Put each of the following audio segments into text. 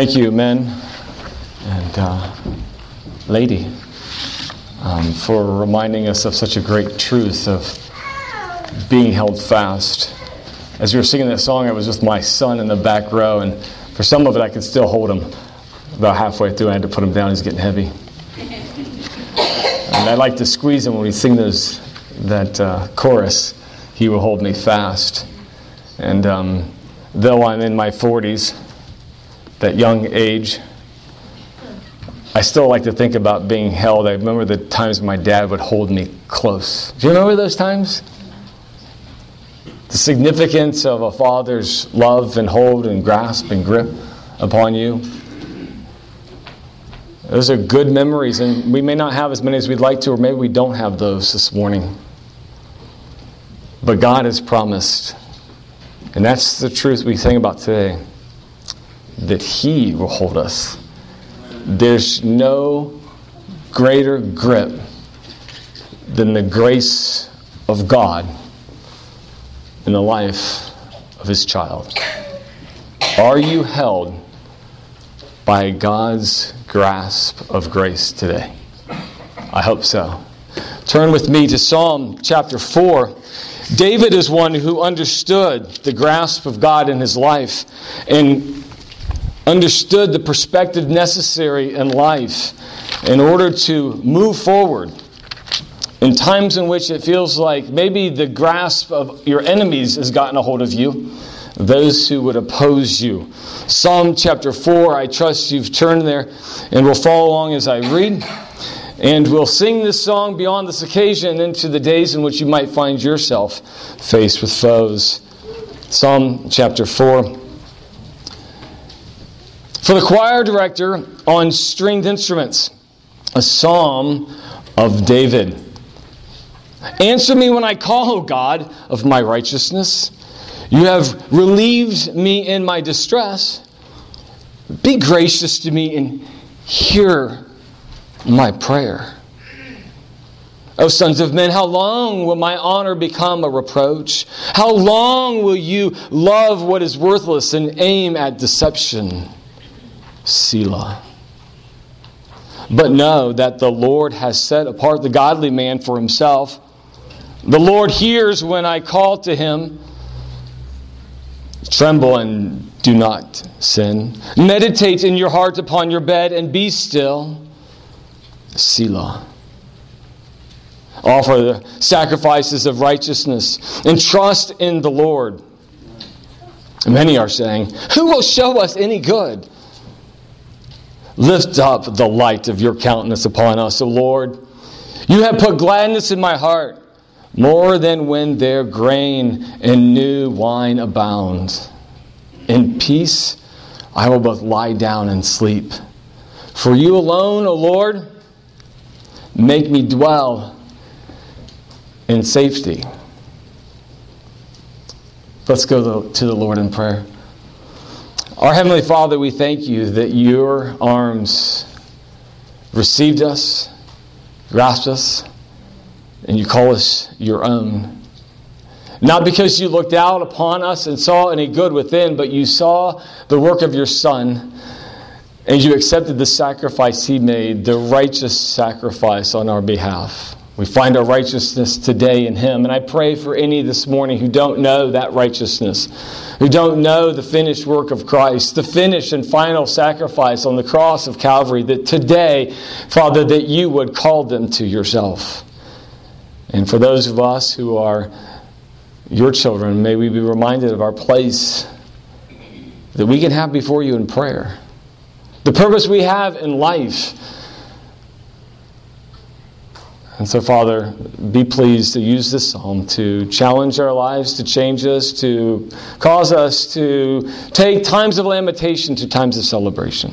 Thank you, men and uh, lady, um, for reminding us of such a great truth of being held fast. As we were singing that song, I was with my son in the back row, and for some of it, I could still hold him. About halfway through, I had to put him down. He's getting heavy. And I like to squeeze him when we sing those that uh, chorus. He will hold me fast. And um, though I'm in my 40s, that young age, I still like to think about being held. I remember the times my dad would hold me close. Do you remember those times? The significance of a father's love and hold and grasp and grip upon you. Those are good memories, and we may not have as many as we'd like to, or maybe we don't have those this morning. But God has promised, and that's the truth we sing about today, that He will hold us. There's no greater grip than the grace of God in the life of His child. Are you held by God's grasp of grace today? I hope so. Turn with me to Psalm chapter 4. David is one who understood the grasp of God in his life and understood the perspective necessary in life in order to move forward in times in which it feels like maybe the grasp of your enemies has gotten a hold of you, those who would oppose you. Psalm chapter 4, I trust you've turned there and will follow along as I read. And we'll sing this song beyond this occasion into the days in which you might find yourself faced with foes. Psalm chapter 4. For the choir director on stringed instruments, a psalm of David. Answer me when I call, O God, of my righteousness. You have relieved me in my distress. Be gracious to me and hear my prayer. O sons of men, how long will my honor become a reproach? How long will you love what is worthless and aim at deception? Selah. But know that the Lord has set apart the godly man for himself. The Lord hears when I call to him. Tremble and do not sin. Meditate in your heart upon your bed and be still. Selah. Offer the sacrifices of righteousness and trust in the Lord. Many are saying, Who will show us any good? Lift up the light of your countenance upon us, O Lord. You have put gladness in my heart more than when their grain and new wine abound. In peace I will both lie down and sleep. For you alone, O Lord, make me dwell in safety. Let's go to the Lord in prayer. Our Heavenly Father, we thank you that your arms received us, grasped us, and you call us your own. Not because you looked out upon us and saw any good within, but you saw the work of your Son and you accepted the sacrifice he made, the righteous sacrifice on our behalf. We find our righteousness today in him. And I pray for any this morning who don't know that righteousness, who don't know the finished work of Christ, the finished and final sacrifice on the cross of Calvary, that today, Father, that you would call them to yourself. And for those of us who are your children, may we be reminded of our place that we can have before you in prayer. The purpose we have in life and so, Father, be pleased to use this psalm to challenge our lives, to change us, to cause us to take times of lamentation to times of celebration.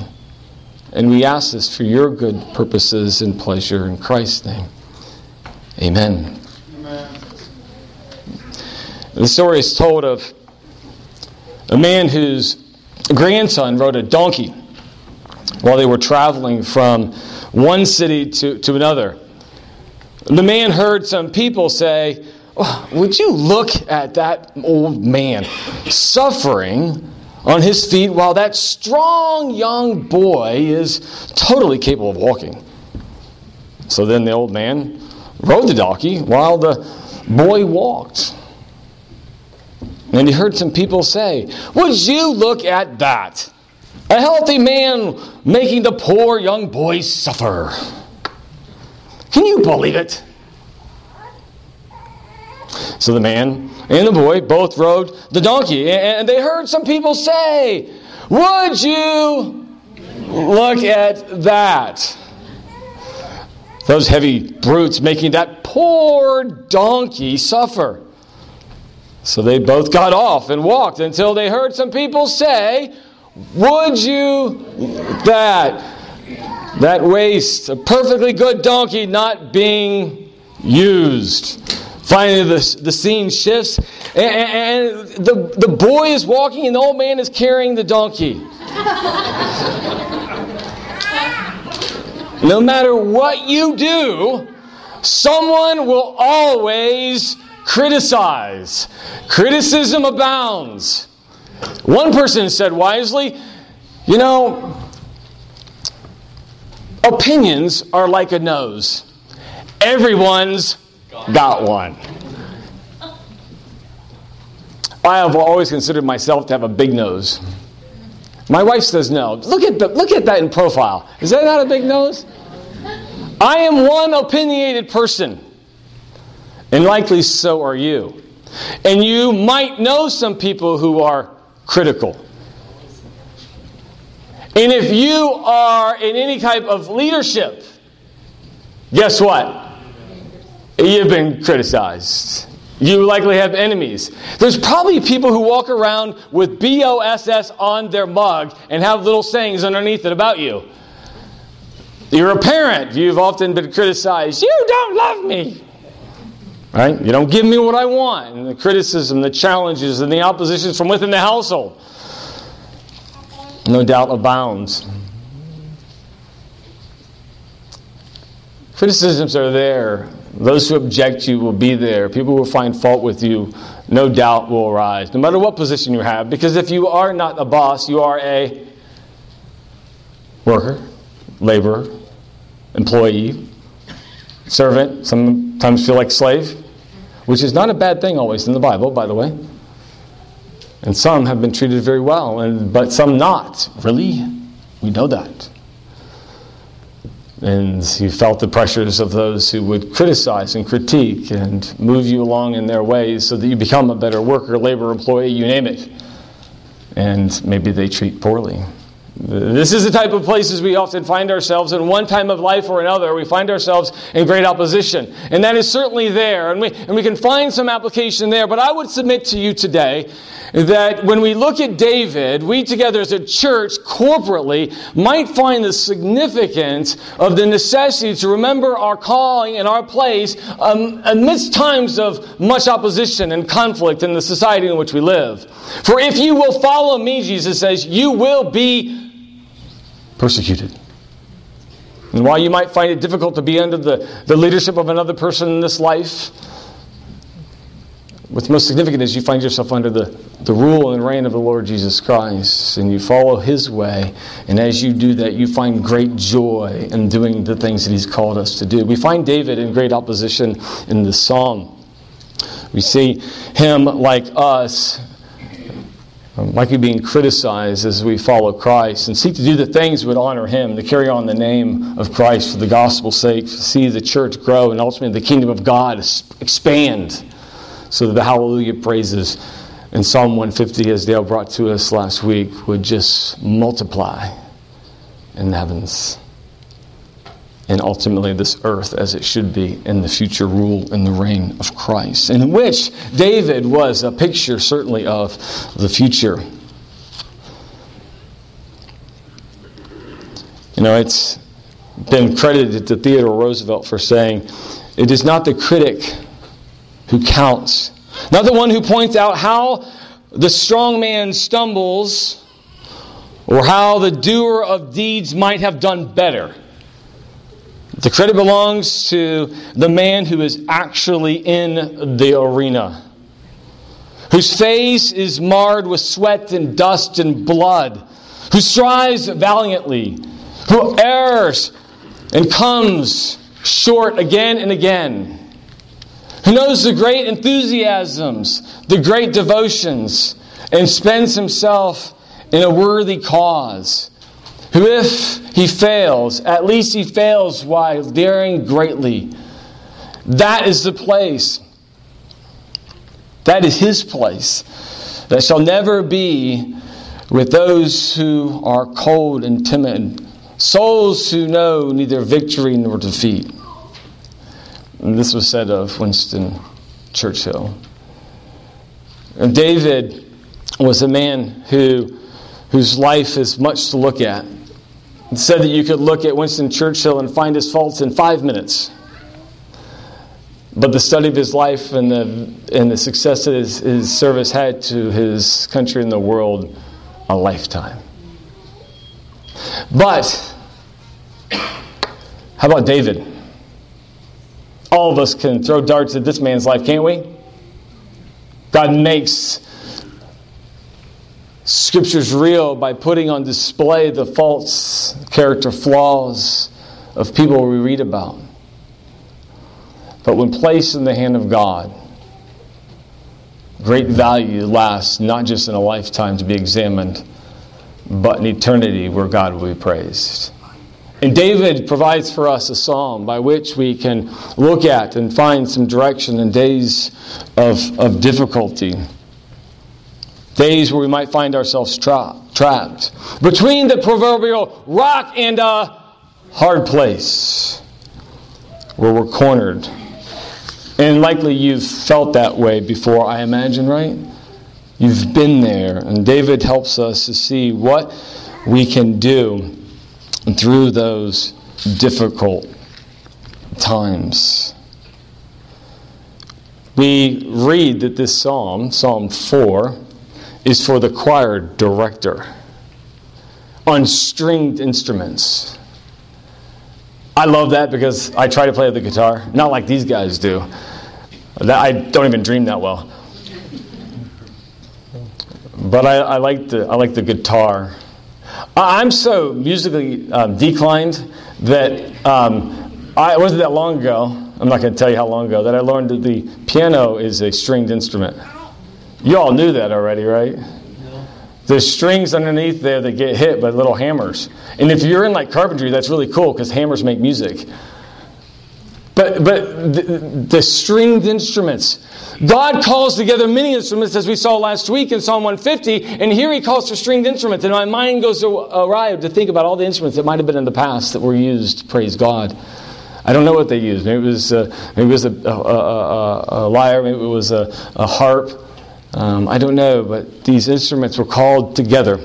And we ask this for your good purposes and pleasure in Christ's name. Amen. Amen. The story is told of a man whose grandson rode a donkey while they were traveling from one city to, to another. The man heard some people say, oh, Would you look at that old man suffering on his feet while that strong young boy is totally capable of walking. So then the old man rode the donkey while the boy walked. And he heard some people say, Would you look at that? A healthy man making the poor young boy suffer. Can you believe it? So the man and the boy both rode the donkey, and they heard some people say, Would you look at that? Those heavy brutes making that poor donkey suffer. So they both got off and walked until they heard some people say, Would you that? That waste, a perfectly good donkey not being used. Finally, the, the scene shifts, and, and the, the boy is walking, and the old man is carrying the donkey. no matter what you do, someone will always criticize. Criticism abounds. One person said wisely, You know, opinions are like a nose, everyone's got one. I have always considered myself to have a big nose. My wife says no. Look at, the, look at that in profile. Is that not a big nose? I am one opinionated person, and likely so are you. And you might know some people who are critical. And if you are in any type of leadership, guess what? You've been criticized. You likely have enemies. There's probably people who walk around with BOSS on their mug and have little sayings underneath it about you. You're a parent. You've often been criticized. You don't love me. Right? You don't give me what I want. And the criticism, the challenges, and the oppositions from within the household no doubt abounds. Criticisms are there. Those who object you will be there. People who find fault with you, no doubt, will arise, no matter what position you have. Because if you are not a boss, you are a worker, laborer, employee, servant, sometimes feel like slave, which is not a bad thing always in the Bible, by the way. And some have been treated very well, and, but some not. Really? We know that. And you felt the pressures of those who would criticize and critique and move you along in their ways so that you become a better worker, labor, employee, you name it. And maybe they treat poorly. This is the type of places we often find ourselves in one time of life or another. We find ourselves in great opposition. And that is certainly there. And we, and we can find some application there. But I would submit to you today that when we look at David, we together as a church corporately might find the significance of the necessity to remember our calling and our place um, amidst times of much opposition and conflict in the society in which we live. For if you will follow me, Jesus says, you will be persecuted. And while you might find it difficult to be under the, the leadership of another person in this life, what's most significant is you find yourself under the, the rule and reign of the Lord Jesus Christ, and you follow His way. And as you do that, you find great joy in doing the things that He's called us to do. We find David in great opposition in this psalm. We see him, like us, um, like you being criticized as we follow Christ and seek to do the things that would honor Him, to carry on the name of Christ for the gospel's sake, to see the church grow and ultimately the kingdom of God expand so that the hallelujah praises in Psalm 150, as Dale brought to us last week, would just multiply in the heavens and ultimately this earth as it should be in the future rule and the reign of Christ, in which David was a picture, certainly, of the future. You know, it's been credited to Theodore Roosevelt for saying, It is not the critic who counts, not the one who points out how the strong man stumbles or how the doer of deeds might have done better. The credit belongs to the man who is actually in the arena. whose face is marred with sweat and dust and blood, who strives valiantly, who errs and comes short again and again, who knows the great enthusiasms, the great devotions, and spends himself in a worthy cause, who, if he fails, at least he fails while daring greatly. That is the place. That is his place. That shall never be with those who are cold and timid, souls who know neither victory nor defeat. And this was said of Winston Churchill. And David was a man who, whose life is much to look at. Said that you could look at Winston Churchill and find his faults in five minutes. But the study of his life and the, and the success that his, his service had to his country and the world, a lifetime. But, how about David? All of us can throw darts at this man's life, can't we? God makes scriptures real by putting on display the false character flaws of people we read about. But when placed in the hand of God, great value lasts not just in a lifetime to be examined, but in eternity where God will be praised. And David provides for us a psalm by which we can look at and find some direction in days of, of difficulty, days where we might find ourselves tra- trapped between the proverbial rock and a hard place where we're cornered. And likely you've felt that way before, I imagine, right? You've been there. And David helps us to see what we can do through those difficult times. We read that this psalm, Psalm 4, is for the choir director on stringed instruments. I love that because I try to play the guitar, not like these guys do. I don't even dream that well. But I, I like the I like the guitar I'm so musically um, declined that um, I, it wasn't that long ago. I'm not going to tell you how long ago that I learned that the piano is a stringed instrument. You all knew that already, right? There's strings underneath there that get hit by little hammers. And if you're in like carpentry, that's really cool because hammers make music. But, but the, the, stringed instruments. God calls together many instruments, as we saw last week in Psalm 150, and here he calls for stringed instruments. And my mind goes awry to think about all the instruments that might have been in the past that were used, praise God. I don't know what they used. Maybe it was, uh, maybe it was a, a, a, a, lyre, maybe it was a, harp. Um, I don't know, but these instruments were called together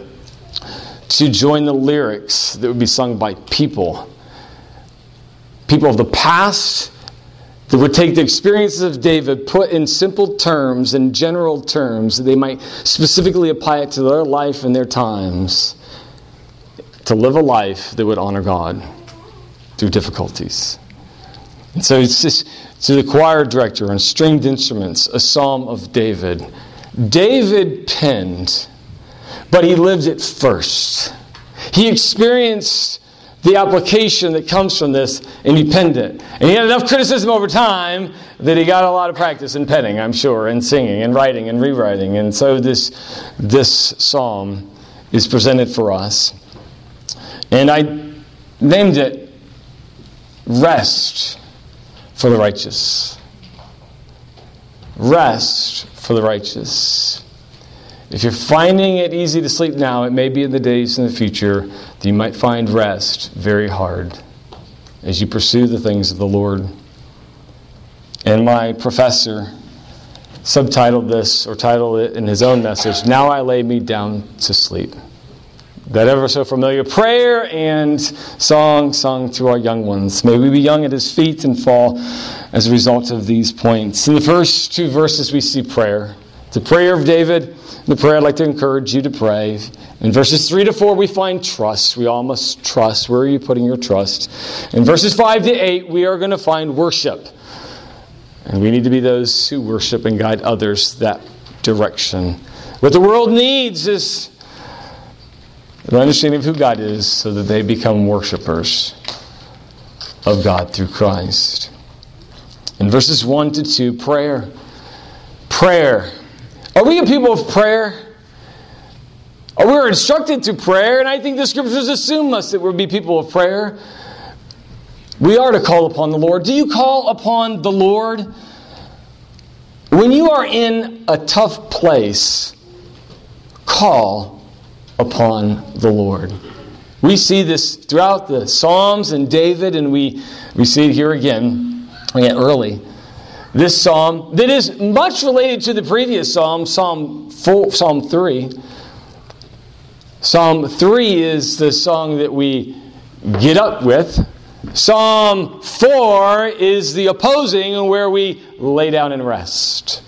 to join the lyrics that would be sung by people people of the past that would take the experiences of David, put in simple terms, and general terms, that they might specifically apply it to their life and their times, to live a life that would honor God through difficulties. And so it's just to the choir director on stringed instruments, a psalm of David. David penned, but he lived it first. He experienced the application that comes from this and he penned it. And he had enough criticism over time that he got a lot of practice in penning, I'm sure, and singing and writing and rewriting. And so this, this psalm is presented for us. And I named it Rest for the Righteous. Rest for the righteous. If you're finding it easy to sleep now, it may be in the days in the future that you might find rest very hard as you pursue the things of the Lord. And my professor subtitled this, or titled it in his own message, Now I Lay Me Down to Sleep. That ever so familiar prayer and song sung to our young ones. May we be young at his feet and fall as a result of these points. In the first two verses, we see prayer. The prayer of David the prayer I'd like to encourage you to pray. In verses 3 to 4, we find trust. We all must trust. Where are you putting your trust? In verses 5 to 8, we are going to find worship. And we need to be those who worship and guide others that direction. What the world needs is an understanding of who God is so that they become worshipers of God through Christ. In verses 1 to 2, prayer. Prayer. Are we a people of prayer? Are We're instructed to prayer, and I think the scriptures assume us that we'll be people of prayer. We are to call upon the Lord. Do you call upon the Lord? When you are in a tough place, call upon the Lord. We see this throughout the Psalms and David, and we, we see it here again, again early. This psalm that is much related to the previous psalm, Psalm, 4, psalm 3. Psalm 3 is the song that we get up with. Psalm 4 is the opposing, where we lay down and rest.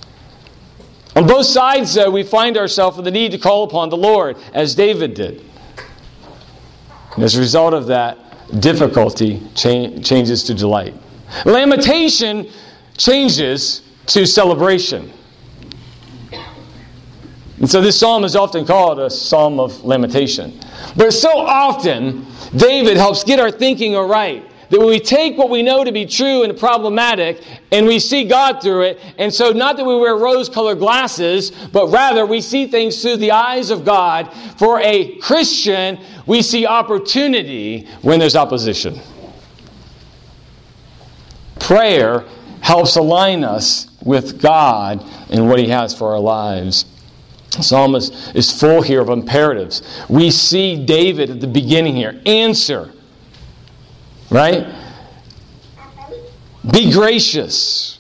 On both sides, uh, we find ourselves with the need to call upon the Lord, as David did. And as a result of that, difficulty cha- changes to delight. Lamentation changes to celebration. And so this psalm is often called a psalm of lamentation. But so often, David helps get our thinking aright. That when we take what we know to be true and problematic and we see God through it, and so not that we wear rose colored glasses, but rather we see things through the eyes of God. For a Christian, we see opportunity when there's opposition. Prayer helps align us with God and what He has for our lives. The psalmist is full here of imperatives. We see David at the beginning here answer, right? Be gracious.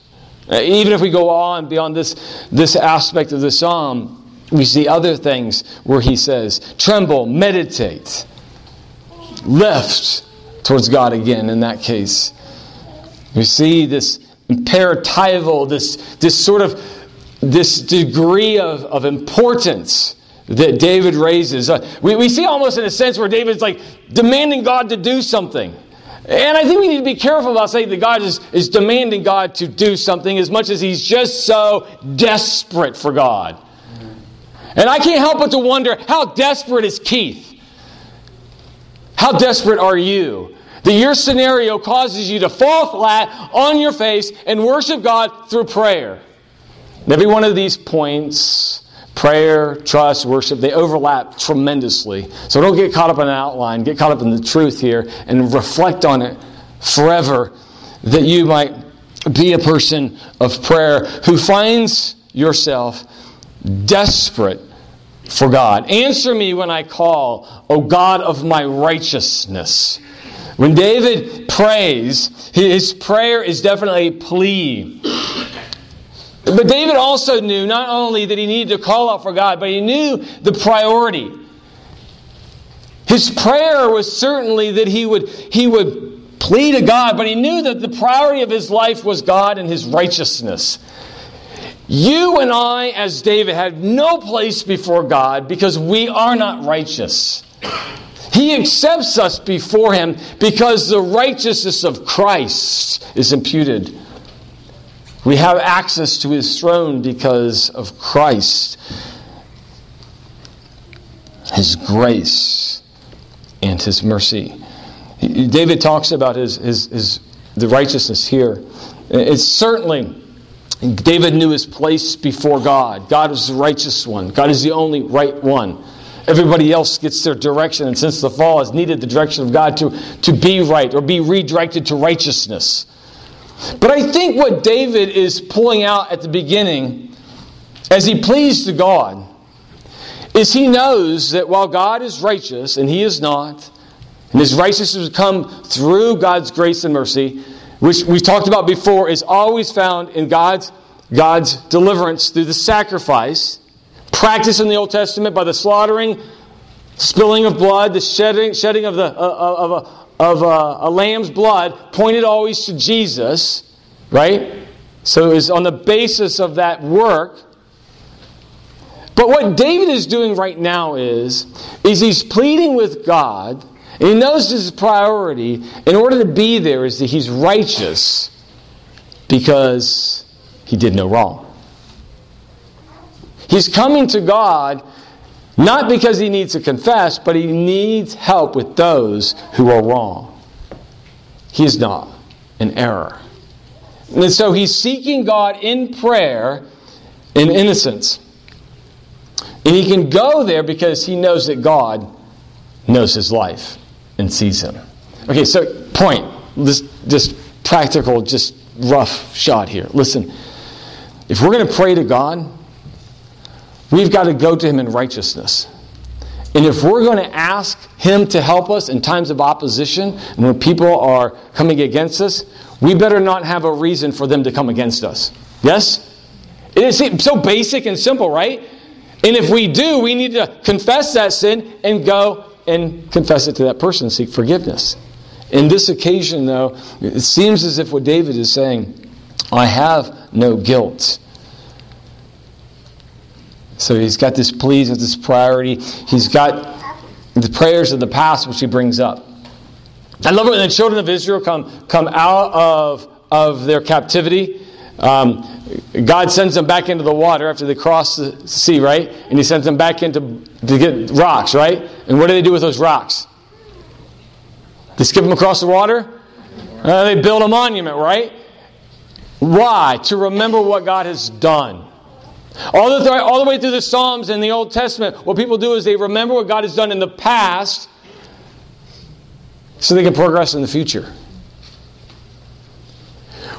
Uh, even if we go on beyond this, this aspect of the psalm, we see other things where he says, tremble, meditate, lift towards God again in that case. We see this imperatival, this, this sort of this degree of, of importance that David raises. Uh, we, we see almost in a sense where David's like demanding God to do something. And I think we need to be careful about saying that God is, is demanding God to do something as much as he's just so desperate for God. And I can't help but to wonder how desperate is Keith? How desperate are you? That your scenario causes you to fall flat on your face and worship God through prayer. Every one of these points prayer, trust, worship, they overlap tremendously. So don't get caught up in an outline, get caught up in the truth here and reflect on it forever that you might be a person of prayer who finds yourself desperate for God. Answer me when I call, O God of my righteousness. When David prays, his prayer is definitely a plea. But David also knew not only that he needed to call out for God, but he knew the priority. His prayer was certainly that he would, he would plead to God, but he knew that the priority of his life was God and his righteousness. You and I, as David, have no place before God because we are not righteous. He accepts us before him because the righteousness of Christ is imputed we have access to his throne because of Christ, his grace, and his mercy. David talks about his, his, his, the righteousness here. It's certainly, David knew his place before God. God is the righteous one, God is the only right one. Everybody else gets their direction, and since the fall has needed the direction of God to, to be right or be redirected to righteousness. But I think what David is pulling out at the beginning, as he pleads to God, is he knows that while God is righteous and he is not, and his righteousness come through God's grace and mercy, which we talked about before, is always found in God's, God's deliverance through the sacrifice, practiced in the Old Testament by the slaughtering, spilling of blood, the shedding, shedding of, the, uh, of, a, of a, a lamb's blood pointed always to Jesus, right? So it was on the basis of that work. But what David is doing right now is, is he's pleading with God, and he knows his priority in order to be there is that he's righteous because he did no wrong. He's coming to God not because he needs to confess, but he needs help with those who are wrong. He is not in error. And so he's seeking God in prayer in innocence. And he can go there because he knows that God knows his life and sees him. Okay, so point. This just practical, just rough shot here. Listen, if we're going to pray to God, we've got to go to him in righteousness. And if we're going to ask him to help us in times of opposition and when people are coming against us, we better not have a reason for them to come against us. Yes? It is so basic and simple, right? And if we do, we need to confess that sin and go and confess it to that person, seek forgiveness. In this occasion, though, it seems as if what David is saying, I have no guilt. So he's got this pleas with this priority. He's got the prayers of the past, which he brings up. I love it when the children of Israel come, come out of, of their captivity. Um, God sends them back into the water after they cross the sea, right? And He sends them back into to get rocks, right? And what do they do with those rocks? They skip them across the water. Uh, they build a monument, right? Why? To remember what God has done. All the, all the way through the Psalms and the Old Testament, what people do is they remember what God has done in the past so they can progress in the future.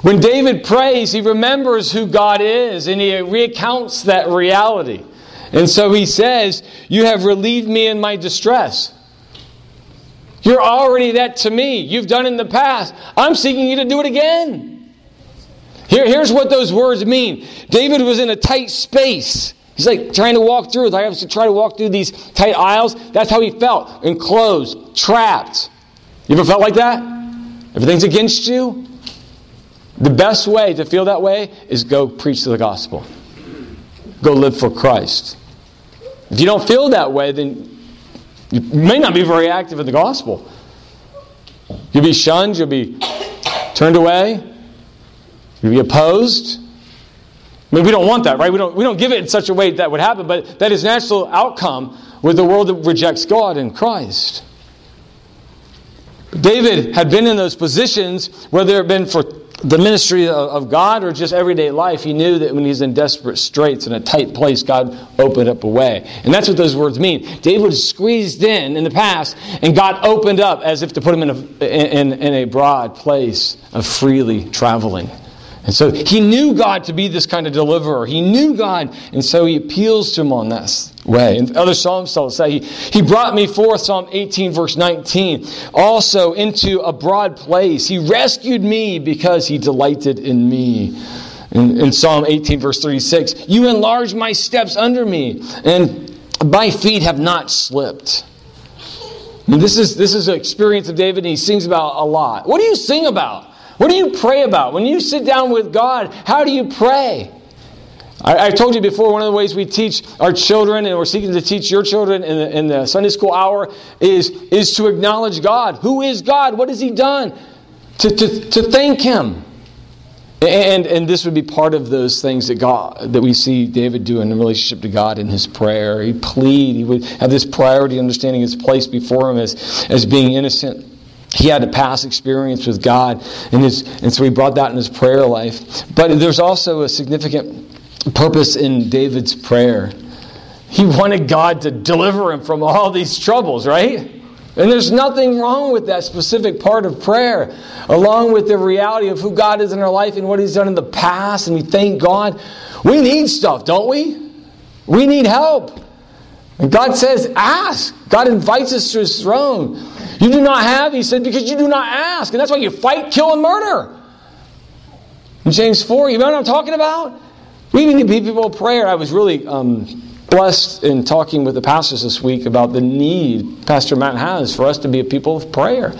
When David prays, he remembers who God is and he recounts that reality. And so he says, You have relieved me in my distress. You're already that to me. You've done in the past. I'm seeking you to do it again. Here, here's what those words mean David was in a tight space. He's like trying to walk through. I have to try to walk through these tight aisles. That's how he felt enclosed, trapped. You ever felt like that? Everything's against you? The best way to feel that way is go preach the gospel. Go live for Christ. If you don't feel that way, then you may not be very active in the gospel. You'll be shunned, you'll be turned away, be opposed. I mean, we don't want that, right? We don't, we don't give it in such a way that would happen, but that is natural outcome with the world that rejects God and Christ. David had been in those positions, whether it had been for the ministry of God or just everyday life, he knew that when he's in desperate straits in a tight place, God opened up a way. And that's what those words mean. David was squeezed in in the past, and God opened up as if to put him in a, in, in a broad place of freely traveling. And so he knew God to be this kind of deliverer. He knew God, and so he appeals to him on this way. And other Psalms tell us that he, he brought me forth, Psalm 18, verse 19, also into a broad place. He rescued me because he delighted in me. In, in Psalm 18, verse 36, you enlarge my steps under me, and my feet have not slipped. This is this is an experience of David, and he sings about a lot. What do you sing about? What do you pray about? When you sit down with God, how do you pray? I, I, told you before, one of the ways we teach our children, and we're seeking to teach your children in the, in the Sunday school hour, is, is to acknowledge God. Who is God? What has He done? To, to, to thank Him. And, and this would be part of those things that God that we see David do in relationship to God in his prayer. He plead. He would have this priority, understanding his place before him as, as being innocent he had a past experience with God, and, his, and so he brought that in his prayer life. But there's also a significant purpose in David's prayer. He wanted God to deliver him from all these troubles, right? And there's nothing wrong with that specific part of prayer, along with the reality of who God is in our life and what He's done in the past, and we thank God. We need stuff, don't we? We need help. And God says, ask. God invites us to His throne. You do not have, he said, because you do not ask. And that's why you fight, kill, and murder. In James 4, you know what I'm talking about? We need to be people of prayer. I was really um, blessed in talking with the pastors this week about the need Pastor Matt has for us to be a people of prayer.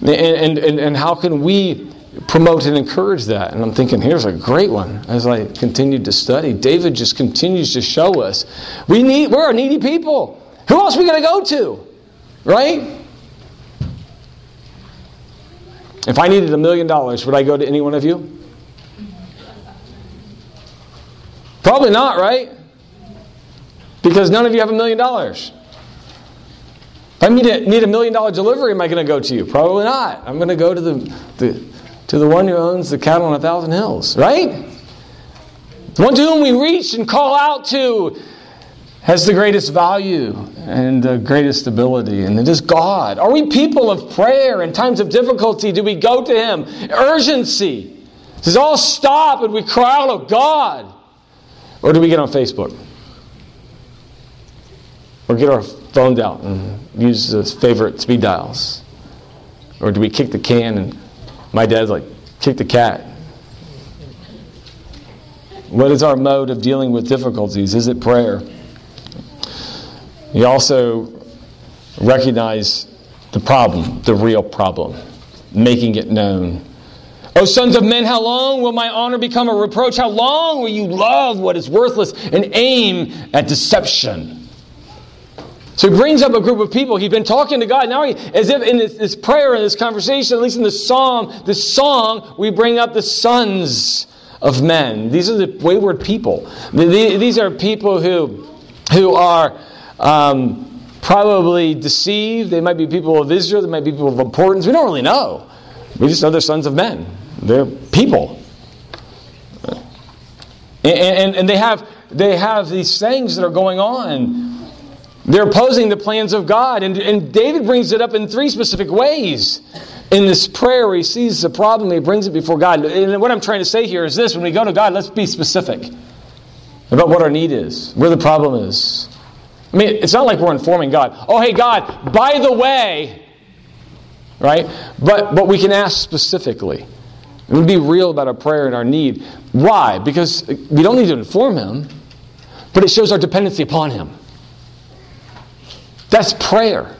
And, and, and, and how can we promote and encourage that? And I'm thinking, here's a great one as I continued to study. David just continues to show us we need, we're a needy people. Who else are we going to go to? Right? If I needed a million dollars, would I go to any one of you? Probably not, right? Because none of you have a million dollars. If I need a, need a million dollar delivery, am I going to go to you? Probably not. I'm going to go to the, the, to the one who owns the cattle on a thousand hills, right? The one to whom we reach and call out to has the greatest value and the greatest ability, and it is God. Are we people of prayer in times of difficulty? Do we go to Him? Urgency. Does all stop and we cry out, Oh God? Or do we get on Facebook? Or get our phones out and use the favorite speed dials? Or do we kick the can and my dad's like, kick the cat? What is our mode of dealing with difficulties? Is it prayer? You also recognize the problem, the real problem, making it known. O sons of men, how long will my honor become a reproach? How long will you love what is worthless and aim at deception? So he brings up a group of people. He's been talking to God. Now, he, as if in this, this prayer and this conversation, at least in the psalm, the song, we bring up the sons of men. These are the wayward people. These are people who, who are um, probably deceived. They might be people of Israel. They might be people of importance. We don't really know. We just know they're sons of men. They're people. And, and, and they, have, they have these things that are going on. They're opposing the plans of God. And, and David brings it up in three specific ways in this prayer he sees the problem, he brings it before God. And what I'm trying to say here is this when we go to God, let's be specific about what our need is, where the problem is. I mean, it's not like we're informing God, oh, hey, God, by the way, right? But, but we can ask specifically. We would be real about our prayer and our need. Why? Because we don't need to inform Him, but it shows our dependency upon Him. That's prayer.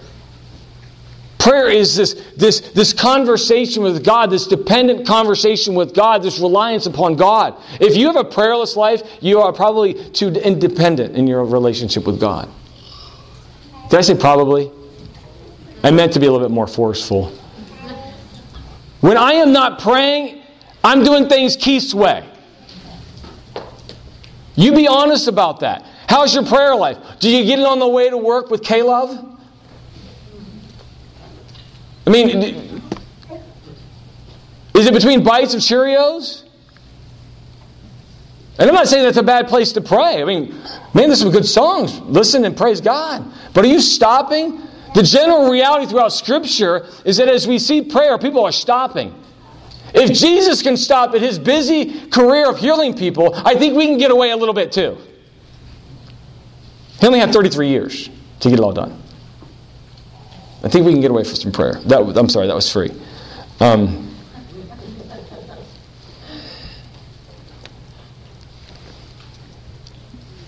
Prayer is this, this, this conversation with God, this dependent conversation with God, this reliance upon God. If you have a prayerless life, you are probably too independent in your relationship with God. Did I say probably? I meant to be a little bit more forceful. When I am not praying, I'm doing things Keith's way. You be honest about that. How's your prayer life? Do you get it on the way to work with K-Love? I mean, is it between bites of Cheerios? And I'm not saying that's a bad place to pray. I mean, man, there's some good songs. Listen and praise God. But are you stopping? The general reality throughout Scripture is that as we see prayer, people are stopping. If Jesus can stop at his busy career of healing people, I think we can get away a little bit too. He only had 33 years to get it all done. I think we can get away from some prayer. That, I'm sorry, that was free. Um,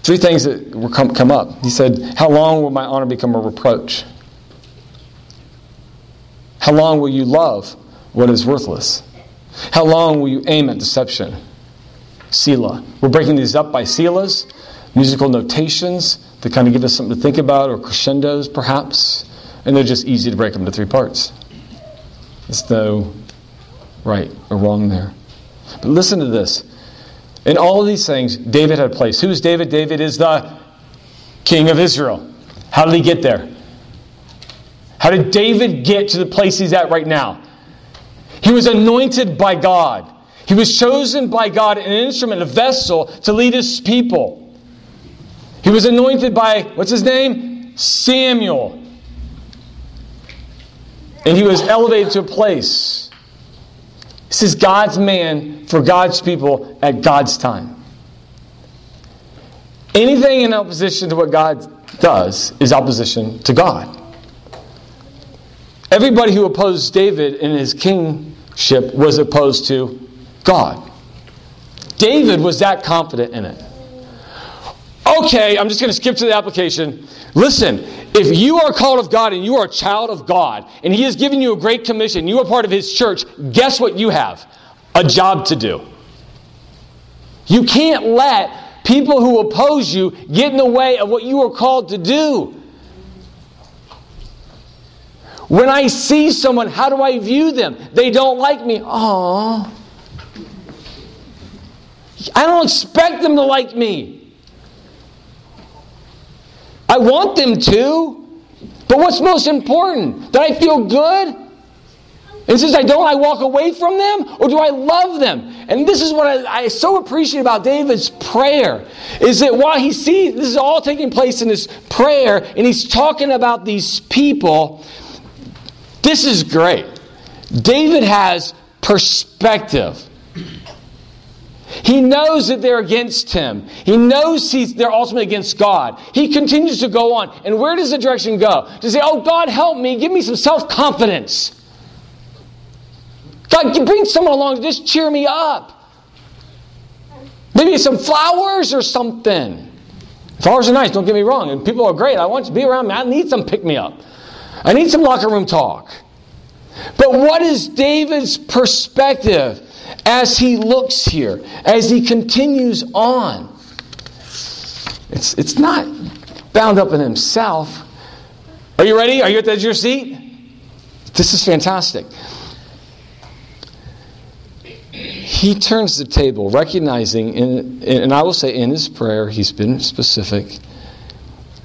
three things that come, come up. He said, How long will my honor become a reproach? How long will you love what is worthless? How long will you aim at deception? Selah. We're breaking these up by Selahs, musical notations that kind of give us something to think about, or crescendos perhaps. And they're just easy to break them into three parts. There's no right or wrong there. But listen to this. In all of these things, David had a place. Who's David? David is the king of Israel. How did he get there? How did David get to the place he's at right now? He was anointed by God. He was chosen by God, an instrument, a vessel to lead his people. He was anointed by, what's his name? Samuel. And he was elevated to a place. This is God's man for God's people at God's time. Anything in opposition to what God does is opposition to God. Everybody who opposed David in his kingship was opposed to God. David was that confident in it. Okay, I'm just going to skip to the application. Listen, if you are called of God and you are a child of God and He has given you a great commission, you are part of His church, guess what you have? A job to do. You can't let people who oppose you get in the way of what you are called to do. When I see someone, how do I view them? They don't like me. Oh. I don't expect them to like me. I want them to. But what's most important? That I feel good? And since I don't, I walk away from them? Or do I love them? And this is what I, I, so appreciate about David's prayer is that while he sees this is all taking place in his prayer, and he's talking about these people, this is great. David has perspective. He knows that they're against him. He knows he's, they're ultimately against God. He continues to go on. And where does the direction go? To say, Oh, God, help me. Give me some self confidence. God, bring someone along to just cheer me up. Maybe some flowers or something. Flowers are nice, don't get me wrong. And people are great. I want you to be around me. I need some pick me up. I need some locker room talk. But what is David's perspective as he looks here, as he continues on? It's, it's not bound up in himself. Are you ready? Are you at the edge of your seat? This is fantastic. He turns the table, recognizing, in, and I will say in his prayer, he's been specific,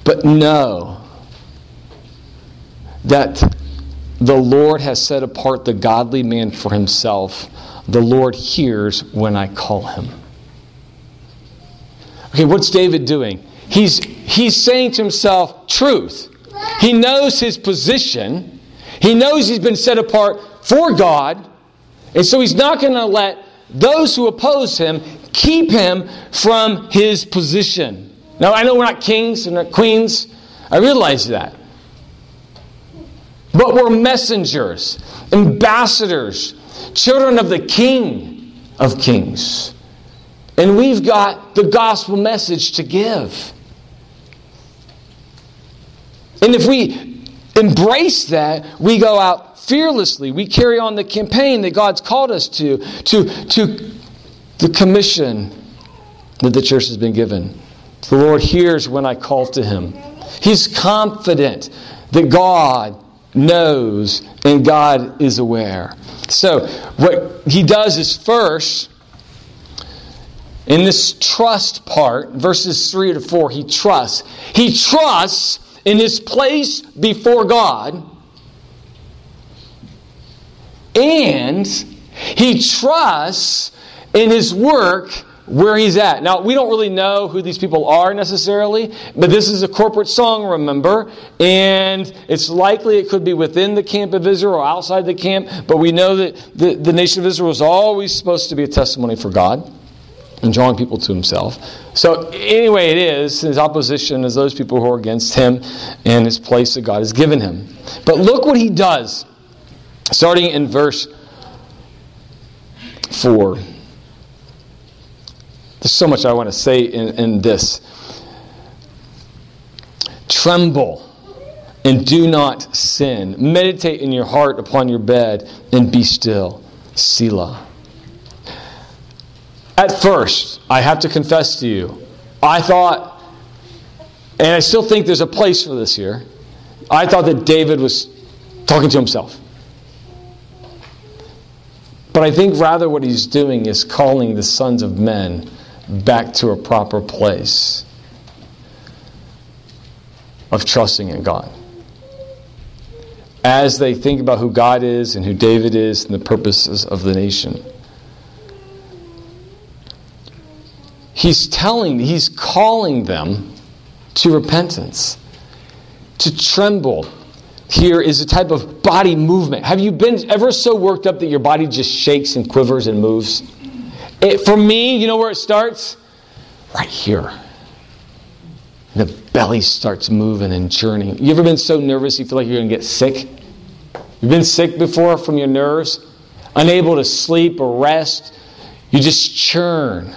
but know that the Lord has set apart the godly man for himself. The Lord hears when I call him. Okay, what's David doing? He's, he's saying to himself, truth. He knows his position. He knows he's been set apart for God. And so he's not going to let those who oppose him keep him from his position. Now, I know we're not kings and not queens. I realize that. But we're messengers, ambassadors, children of the King of Kings. And we've got the gospel message to give. And if we embrace that, we go out fearlessly. We carry on the campaign that God's called us to, to, to the commission that the church has been given. The Lord hears when I call to Him. He's confident that God knows and God is aware. So, what he does is first, in this trust part, verses 3 to 4, he trusts. He trusts in his place before God, and he trusts in his work where he's at. Now, we don't really know who these people are necessarily, but this is a corporate song, remember? And it's likely it could be within the camp of Israel or outside the camp, but we know that the, the nation of Israel was always supposed to be a testimony for God and drawing people to himself. So, anyway, it is his opposition is those people who are against him and his place that God has given him. But look what he does, starting in verse 4. There's so much I want to say in, in this. Tremble and do not sin. Meditate in your heart upon your bed and be still. Selah. At first, I have to confess to you, I thought, and I still think there's a place for this here, I thought that David was talking to himself. But I think rather what he's doing is calling the sons of men back to a proper place of trusting in God. As they think about who God is and who David is and the purposes of the nation. He's telling, he's calling them to repentance, to tremble. Here is a type of body movement. Have you been ever so worked up that your body just shakes and quivers and moves? It, for me, you know where it starts? Right here. The belly starts moving and churning. You ever been so nervous you feel like you're going to get sick? You've been sick before from your nerves? Unable to sleep or rest? You just churn.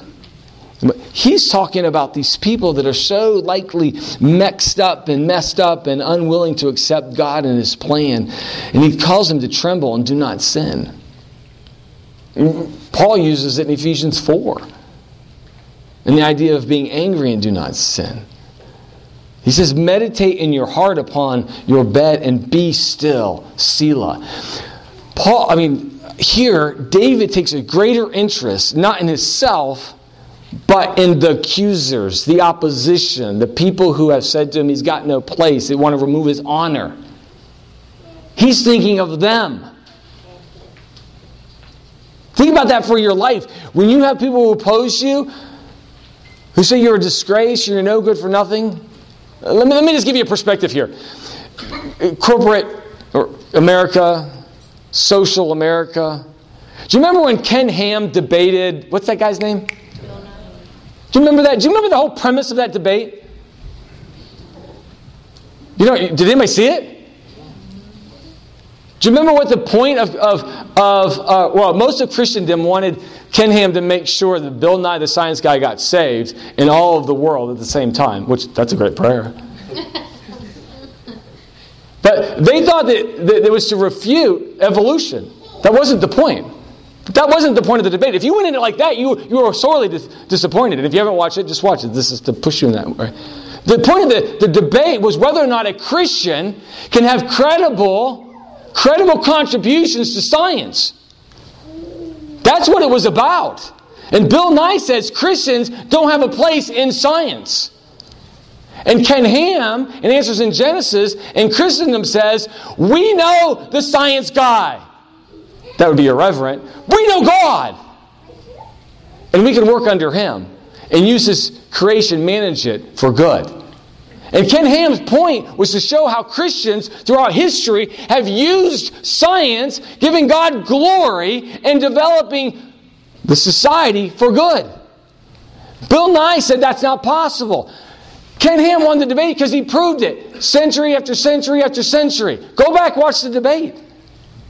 He's talking about these people that are so likely mixed up and messed up and unwilling to accept God and His plan. And he calls them to tremble and do not sin. Paul uses it in Ephesians 4. And the idea of being angry and do not sin. He says, meditate in your heart upon your bed and be still. Selah. Paul, I mean, here, David takes a greater interest, not in himself, but in the accusers, the opposition, the people who have said to him he's got no place, they want to remove his honor. He's thinking of them. Think about that for your life. When you have people who oppose you, who say you're a disgrace, you're no good for nothing, uh, let me, let me just give you a perspective here. Corporate or America, social America. Do you remember when Ken Ham debated, what's that guy's name? Do you remember that? Do you remember the whole premise of that debate? You know, did anybody see it? Do you remember what the point of, of, of uh, well, most of Christendom wanted Ken Ham to make sure that Bill Nye the Science Guy got saved in all of the world at the same time, which that's a great prayer. but they thought that, that it was to refute evolution. That wasn't the point. That wasn't the point of the debate. If you went in it like that, you, you were sorely dis- disappointed. And if you haven't watched it, just watch it. This is to push you in that way. The point of the, the debate was whether or not a Christian can have credible credible contributions to science. That's what it was about. And Bill Nye says Christians don't have a place in science. And Ken Ham, in Answers in Genesis, in Christendom says, we know the science guy. That would be irreverent. We know God. And we can work under him and use his creation, manage it for good. And Ken Ham's point was to show how Christians throughout history have used science, giving God glory, and developing the society for good. Bill Nye said that's not possible. Ken Ham won the debate because he proved it century after century after century. Go back, watch the debate.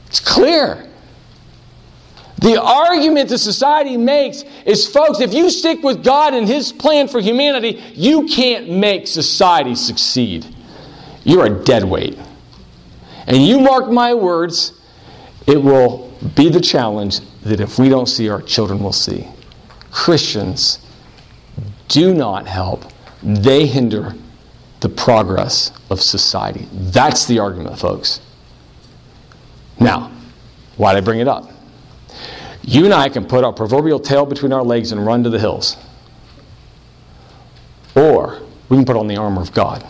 It's clear. The argument the society makes is, folks, if you stick with God and His plan for humanity, you can't make society succeed. You're a dead weight. And you mark my words, it will be the challenge that if we don't see, our children will see. Christians do not help, they hinder the progress of society. That's the argument, folks. Now, why did I bring it up? You and I can put our proverbial tail between our legs and run to the hills. Or we can put on the armor of God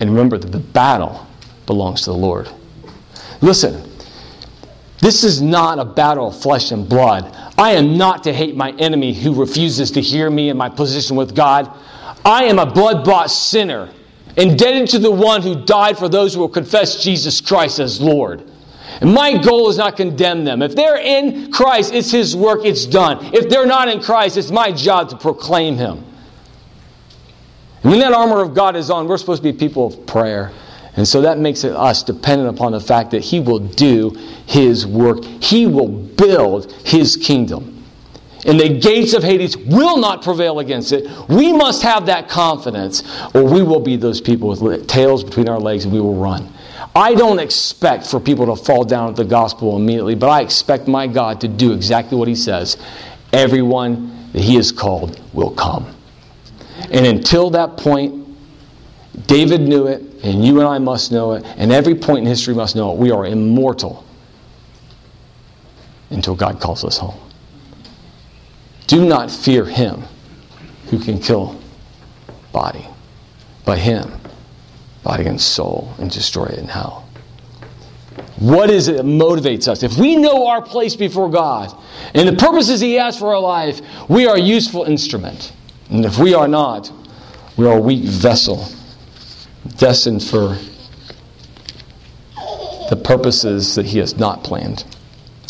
and remember that the battle belongs to the Lord. Listen, this is not a battle of flesh and blood. I am not to hate my enemy who refuses to hear me in my position with God. I am a blood bought sinner, indebted to the one who died for those who will confess Jesus Christ as Lord. And my goal is not condemn them. If they're in Christ, it's His work, it's done. If they're not in Christ, it's my job to proclaim Him. And when that armor of God is on, we're supposed to be people of prayer. And so that makes it us dependent upon the fact that He will do His work, He will build His kingdom. And the gates of Hades will not prevail against it. We must have that confidence, or we will be those people with tails between our legs and we will run. I don't expect for people to fall down at the gospel immediately, but I expect my God to do exactly what He says. Everyone that He has called will come. And until that point, David knew it, and you and I must know it, and every point in history must know it. We are immortal until God calls us home. Do not fear him who can kill body, but him body and soul and destroy it in hell. What is it that motivates us? If we know our place before God and the purposes He has for our life, we are a useful instrument. And if we are not, we are a weak vessel destined for the purposes that He has not planned.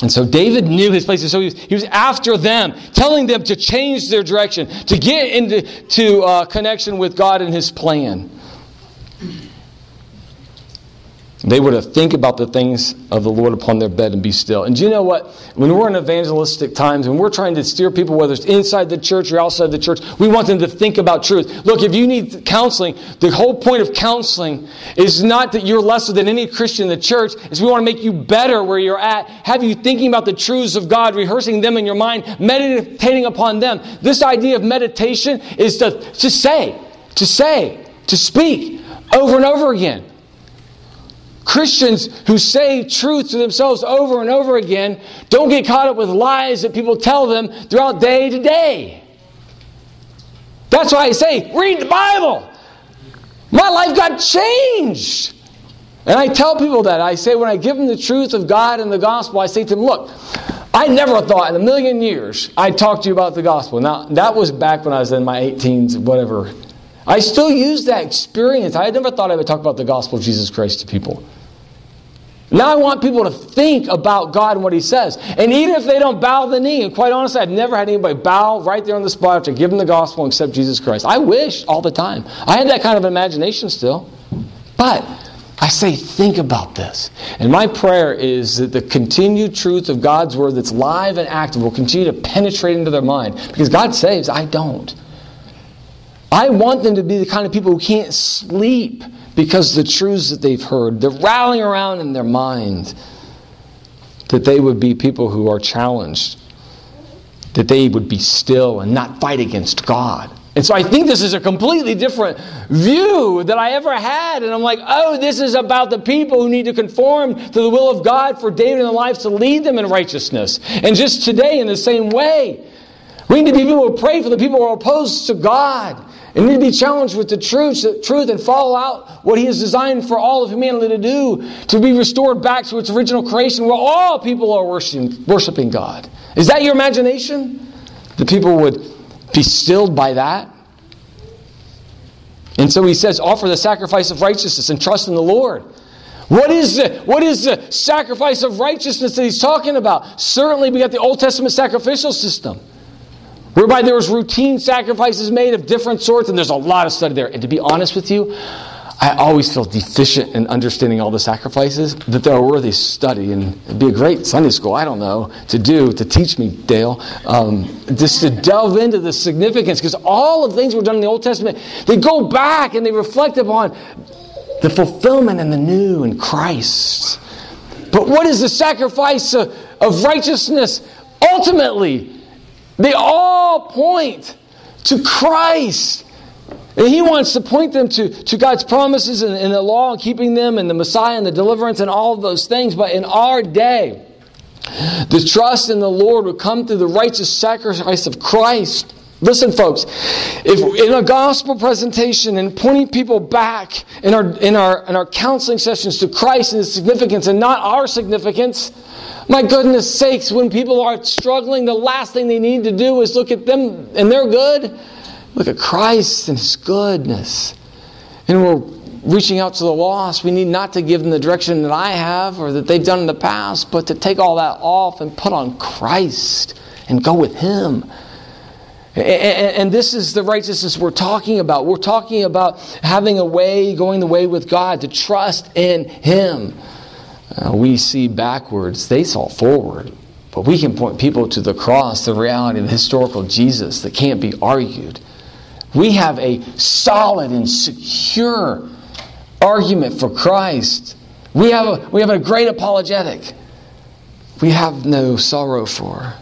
And so David knew his place. and So he was, he was after them, telling them to change their direction, to get into to, uh, connection with God and His plan. They were to think about the things of the Lord upon their bed and be still. And do you know what? When we're in evangelistic times, when we're trying to steer people, whether it's inside the church or outside the church, we want them to think about truth. Look, if you need counseling, the whole point of counseling is not that you're lesser than any Christian in the church, is we want to make you better where you're at, have you thinking about the truths of God, rehearsing them in your mind, meditating upon them. This idea of meditation is to, to say, to say, to speak over and over again. Christians who say truth to themselves over and over again don't get caught up with lies that people tell them throughout day to day. That's why I say, read the Bible. My life got changed. And I tell people that. I say, when I give them the truth of God and the gospel, I say to them, look, I never thought in a million years I'd talk to you about the gospel. Now, that was back when I was in my 18s, whatever. I still use that experience. I never thought I would talk about the gospel of Jesus Christ to people. Now I want people to think about God and what He says. And even if they don't bow the knee, and quite honestly, I've never had anybody bow right there on the spot after giving the gospel and accept Jesus Christ. I wish all the time. I had that kind of imagination still. But I say, think about this. And my prayer is that the continued truth of God's word that's live and active will continue to penetrate into their mind. Because God saves, I don't. I want them to be the kind of people who can't sleep because the truths that they've heard, they're rallying around in their mind. That they would be people who are challenged, that they would be still and not fight against God. And so I think this is a completely different view that I ever had. And I'm like, oh, this is about the people who need to conform to the will of God for David and the lives to lead them in righteousness. And just today, in the same way, we need to be people who pray for the people who are opposed to God and need to be challenged with the truth, truth and follow out what He has designed for all of humanity to do, to be restored back to its original creation where all people are worshiping, worshiping God. Is that your imagination? The people would be stilled by that? And so he says, offer the sacrifice of righteousness and trust in the Lord. What is the, what is the sacrifice of righteousness that he's talking about? Certainly, we got the Old Testament sacrificial system whereby there was routine sacrifices made of different sorts, and there's a lot of study there. And to be honest with you, I always feel deficient in understanding all the sacrifices, that they're worthy study, and it'd be a great Sunday school, I don't know, to do, to teach me, Dale, um, just to delve into the significance, because all of the things were done in the Old Testament, they go back and they reflect upon the fulfillment in the new in Christ. But what is the sacrifice of, of righteousness? Ultimately, they all point to Christ. And he wants to point them to, to God's promises and, and the law and keeping them and the Messiah and the deliverance and all of those things. But in our day, the trust in the Lord will come through the righteous sacrifice of Christ. Listen, folks, if in a gospel presentation and pointing people back in our, in, our, in our counseling sessions to Christ and his significance and not our significance, my goodness sakes, when people are struggling, the last thing they need to do is look at them and they're good. Look at Christ and His goodness. And we're reaching out to the lost. We need not to give them the direction that I have or that they've done in the past, but to take all that off and put on Christ and go with Him. And this is the righteousness we're talking about. We're talking about having a way, going the way with God, to trust in Him. Uh, we see backwards, they saw forward. But we can point people to the cross, the reality of the historical Jesus that can't be argued. We have a solid and secure argument for Christ. We have a, we have a great apologetic. We have no sorrow for.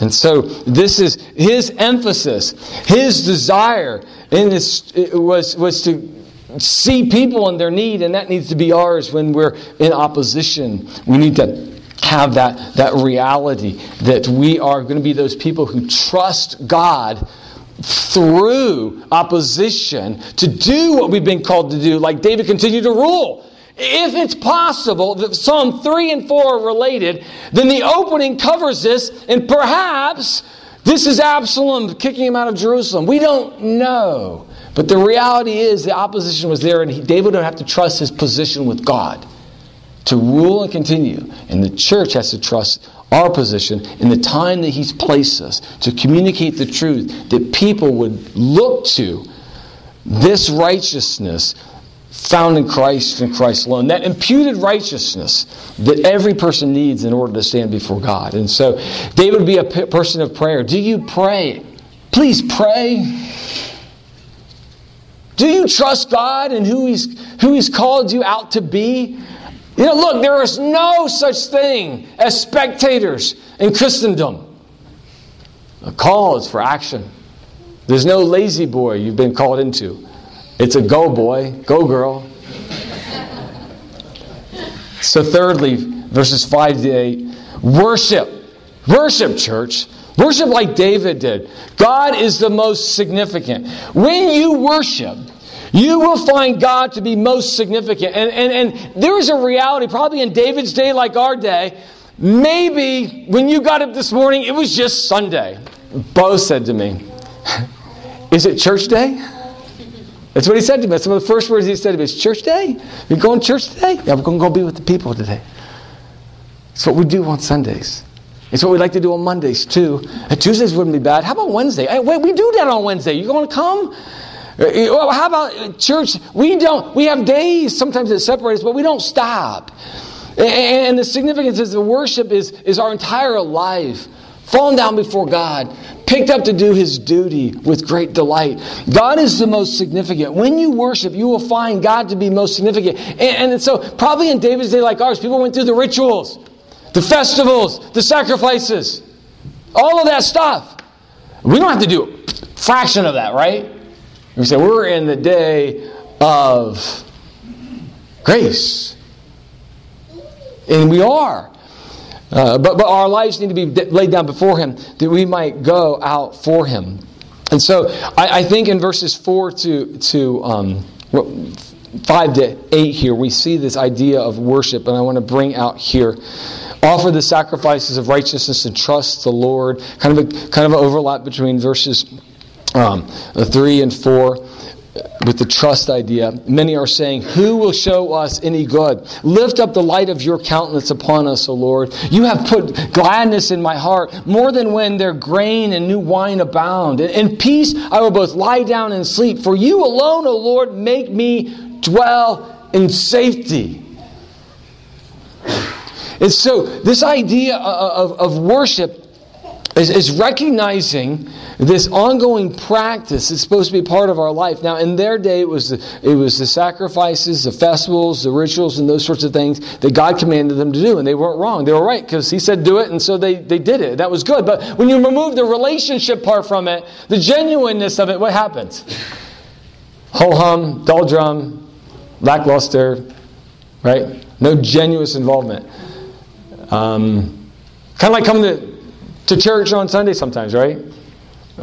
And so this is his emphasis, his desire in this was, was to see people in their need, and that needs to be ours when we're in opposition. We need to have that, that reality that we are going to be those people who trust God through opposition to do what we've been called to do, like David continued to rule. If it's possible that Psalm 3 and 4 are related, then the opening covers this, and perhaps this is Absalom kicking him out of Jerusalem. We don't know. But the reality is the opposition was there, and he, David would have to trust his position with God to rule and continue. And the church has to trust our position in the time that he's placed us to communicate the truth that people would look to this righteousness found in Christ and Christ alone. That imputed righteousness that every person needs in order to stand before God. And so David would be a person of prayer. Do you pray? Please pray. Do you trust God and who He's, who he's called you out to be? You know, look, there is no such thing as spectators in Christendom. A call is for action. There's no lazy boy you've been called into. It's a go boy, go girl. so, thirdly, verses 5 to 8 worship. Worship, church. Worship like David did. God is the most significant. When you worship, you will find God to be most significant. And, and, and there is a reality, probably in David's day like our day, maybe when you got up this morning, it was just Sunday. Bo said to me, Is it church day? That's what he said to me. That's one of the first words he said to me. It's church day? You going to church today? Yeah, we're going to go be with the people today. It's what we do on Sundays. It's what we like to do on Mondays too. And Tuesdays wouldn't be bad. How about Wednesday? Hey, wait, we do that on Wednesday. You going to come? Uh, how about church? We don't. We have days sometimes that separate us, but we don't stop. And the significance is the worship is, is our entire life fallen down before God, picked up to do his duty with great delight. God is the most significant. When you worship, you will find God to be most significant. And, and so, probably in David's day like ours, people went through the rituals, the festivals, the sacrifices, all of that stuff. We don't have to do a fraction of that, right? We say we're in the day of grace. And we are. Uh, but, but our lives need to be laid down before Him that we might go out for Him. And so I, I think in verses 4 to, to um, 5 to 8 here, we see this idea of worship, and I want to bring out here. Offer the sacrifices of righteousness and trust the Lord. Kind of a kind of an overlap between verses um, 3 and 4 with the trust idea, many are saying, Who will show us any good? Lift up the light of your countenance upon us, O Lord. You have put gladness in my heart, more than when their grain and new wine abound. In peace I will both lie down and sleep. For you alone, O Lord, make me dwell in safety. And so, this idea of, of worship is, is recognizing this ongoing practice is supposed to be part of our life. Now, in their day, it was the, it was the sacrifices, the festivals, the rituals, and those sorts of things that God commanded them to do, and they weren't wrong. They were right because He said do it, and so they, they did it. That was good. But when you remove the relationship part from it, the genuineness of it, what happens? Ho hum, dull drum, lackluster, right? No genuine involvement. Um, kind of like coming to, to church on Sunday sometimes, right?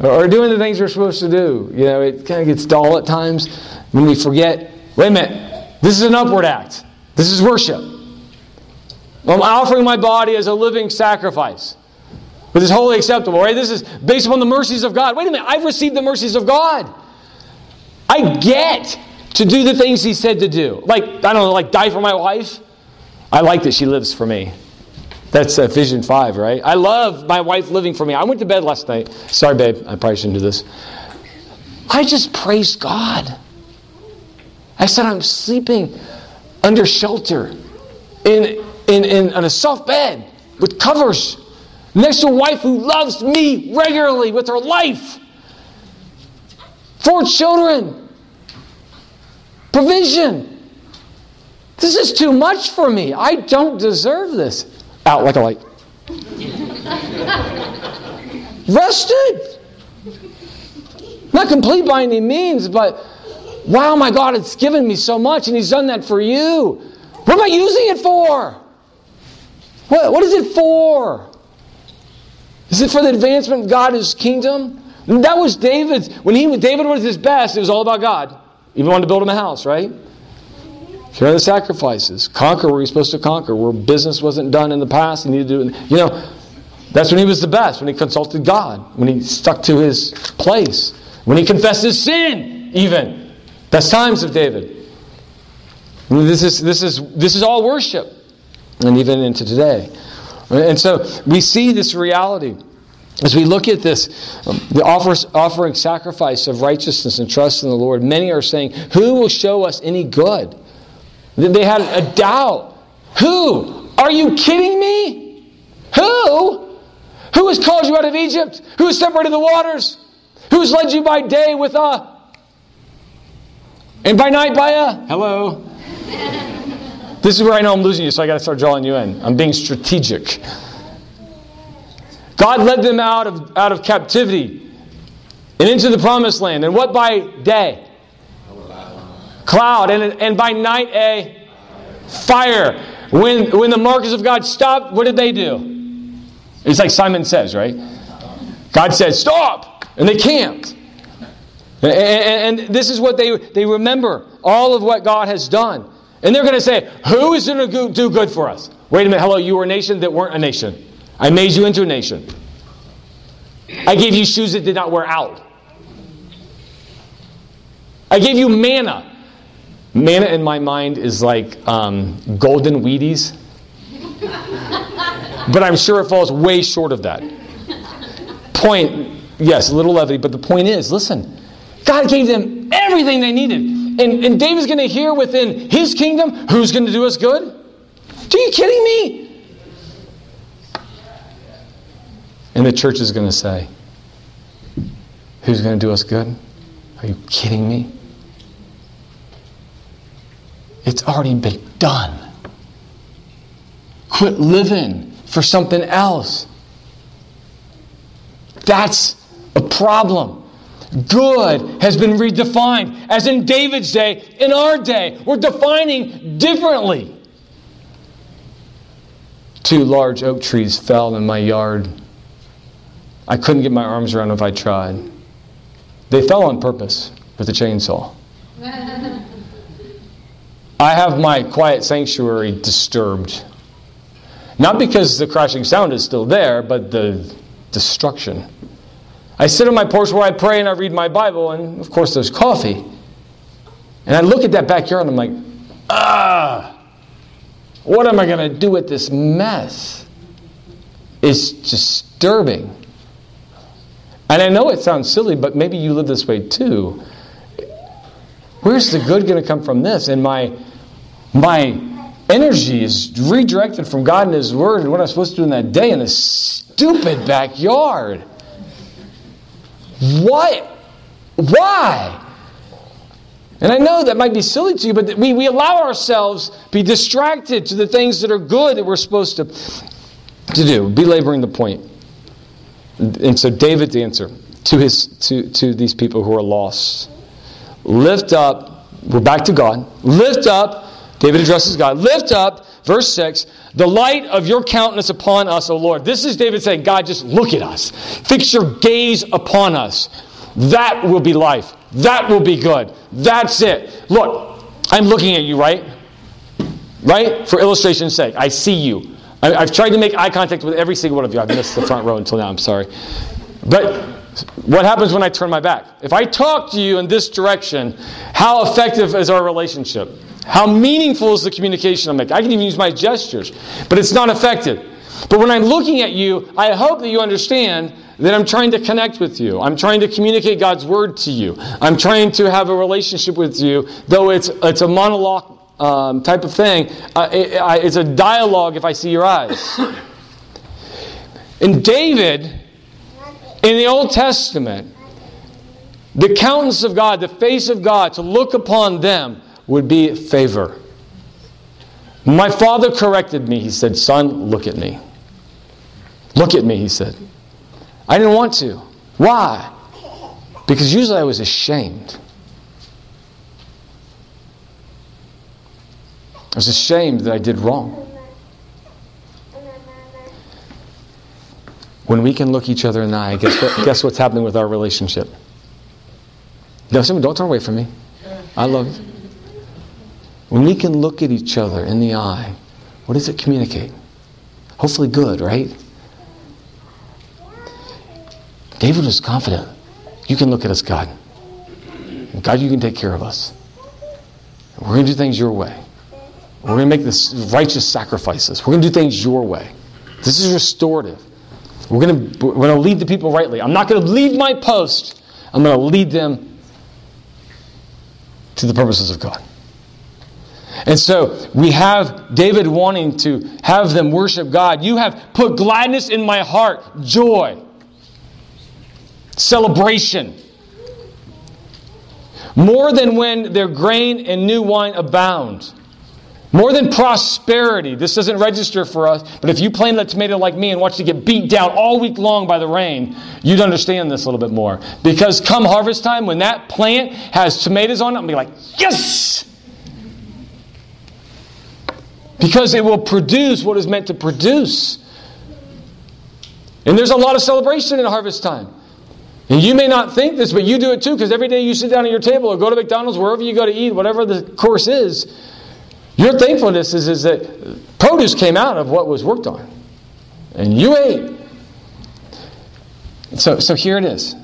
or doing the things we're supposed to do. You know, it kind of gets dull at times when we forget wait a minute, this is an upward act, this is worship. I'm offering my body as a living sacrifice. But it's wholly acceptable, right? This is based upon the mercies of God. Wait a minute, I've received the mercies of God. I get to do the things He said to do. Like, I don't know, like die for my wife. I like that she lives for me. That's uh, Ephesians 5, right? I love my wife living for me. I went to bed last night. Sorry, babe, I probably shouldn't do this. I just praised God. I said, I'm sleeping under shelter in, in, in, on a soft bed with covers next to a wife who loves me regularly with her life. Four children. Provision. This is too much for me. I don't deserve this out like a light. Rested. Not complete by any means, but wow, my God, it's given me so much, and He's done that for you. What am I using it for? What, what is it for? Is it for the advancement of God's kingdom? That was David's. When he, David was his best, it was all about God. Even wanted to build him a house, right? Here are the sacrifices. Conquer where you're supposed to conquer. Where business wasn't done in the past, you need to do it. You know, that's when he was the best, when he consulted God, when he stuck to his place, when he confessed his sin, even. Best times of David. This is, this is, this is all worship, and even into today. And so we see this reality. As we look at this, um, the offers, offering sacrifice of righteousness and trust in the Lord, many are saying, Who will show us any good? They had a doubt. Who? Are you kidding me? Who? Who has called you out of Egypt? Who has separated the waters? Who has led you by day with a and by night by a hello? this is where I know I'm losing you, so I got to start drawing you in. I'm being strategic. God led them out of, out of captivity and into the promised land. And what by day? Cloud, and, and by night a fire. When, when the markers of God stopped, what did they do? It's like Simon says, right? God said, stop! And they can't. And, this is what they, they remember all of what God has done. And they're going to say, Who is going to do good for us? Wait a minute, hello, you were a nation that weren't a nation. I made you into a nation. I gave you shoes that did not wear out. I gave you manna. Manna in my mind is like um, golden Wheaties. but I'm sure it falls way short of that. Point, yes, a little levity, but the point is listen, God gave them everything they needed. And, and David's going to hear within his kingdom who's going to do us good? Are you kidding me? And the church is going to say, Who's going to do us good? Are you kidding me? It's already been done. Quit living for something else. That's a problem. Good has been redefined, as in David's day, in our day. We're defining differently. Two large oak trees fell in my yard. I couldn't get my arms around if I tried. They fell on purpose with a chainsaw. I have my quiet sanctuary disturbed. Not because the crashing sound is still there, but the destruction. I sit on my porch where I pray and I read my Bible, and of course, there's coffee. And I look at that backyard and I'm like, ah, what am I going to do with this mess? It's disturbing. And I know it sounds silly, but maybe you live this way too. Where's the good going to come from this? And my, my energy is redirected from God and His Word and what I'm supposed to do in that day in this stupid backyard. What? Why? And I know that might be silly to you, but we, we allow ourselves be distracted to the things that are good that we're supposed to, to do, belaboring the point. And so David's answer to, his, to, to these people who are lost lift up, we're back to God, lift up David addresses God. Lift up, verse 6, the light of your countenance upon us, O Lord. This is David saying, God, just look at us. Fix your gaze upon us. That will be life. That will be good. That's it. Look, I'm looking at you, right? Right? For illustration's sake, I see you. I, have tried to make eye contact with every single one of you. I've missed the front row until now, I'm sorry. But what happens when I turn my back? If I talk to you in this direction, how effective is our relationship? How meaningful is the communication I'm making? I can even use my gestures, but it's not effective. But when I'm looking at you, I hope that you understand that I'm trying to connect with you. I'm trying to communicate God's word to you. I'm trying to have a relationship with you, though it's, it's a monologue um, type of thing. Uh, it, it's a dialogue if I see your eyes. And David, in the Old Testament, the countenance of God, the face of God, to look upon them would be favor. My father corrected me. He said, Son, look at me. Look at me, he said. I didn't want to. Why? Because usually I was ashamed. I was ashamed that I did wrong. When we can look each other in the eye, guess, what, guess what's happening with our relationship? No, don't turn away from me. I love you. When we can look at each other in the eye, what does it communicate? Hopefully, good, right? David was confident. You can look at us, God. God, you can take care of us. We're going to do things your way. We're going to make this righteous sacrifices. We're going to do things your way. This is restorative. We're going to, we're going to lead the people rightly. I'm not going to leave my post. I'm going to lead them to the purposes of God. And so we have David wanting to have them worship God. You have put gladness in my heart, joy, celebration. More than when their grain and new wine abound. More than prosperity. This doesn't register for us, but if you plant a tomato like me and watch it get beat down all week long by the rain, you'd understand this a little bit more. Because come harvest time, when that plant has tomatoes on it, to be like, yes! because it will produce what is meant to produce. And there's a lot of celebration in harvest time. And you may not think this, but you do it too, because every day you sit down at your table or go to McDonald's, wherever you go to eat, whatever the course is, your thankfulness is, is that produce came out of what was worked on. And you ate. So, so here it is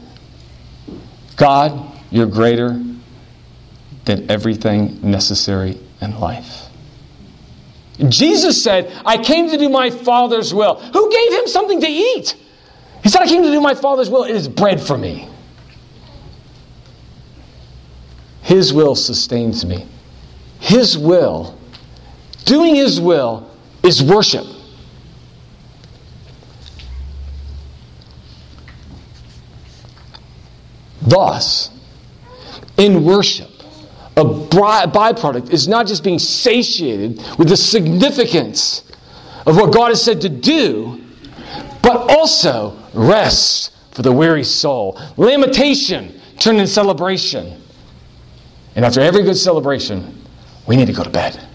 God, you're greater than everything necessary in life. Jesus said, I came to do my Father's will. Who gave him something to eat? He said, I came to do my Father's will. It is bread for me. His will sustains me. His will, doing His will, is worship. Thus, in worship, a byproduct is not just being satiated with the significance of what God has said to do, but also rest for the weary soul. Lamentation turned into celebration. And after every good celebration, we need to go to bed.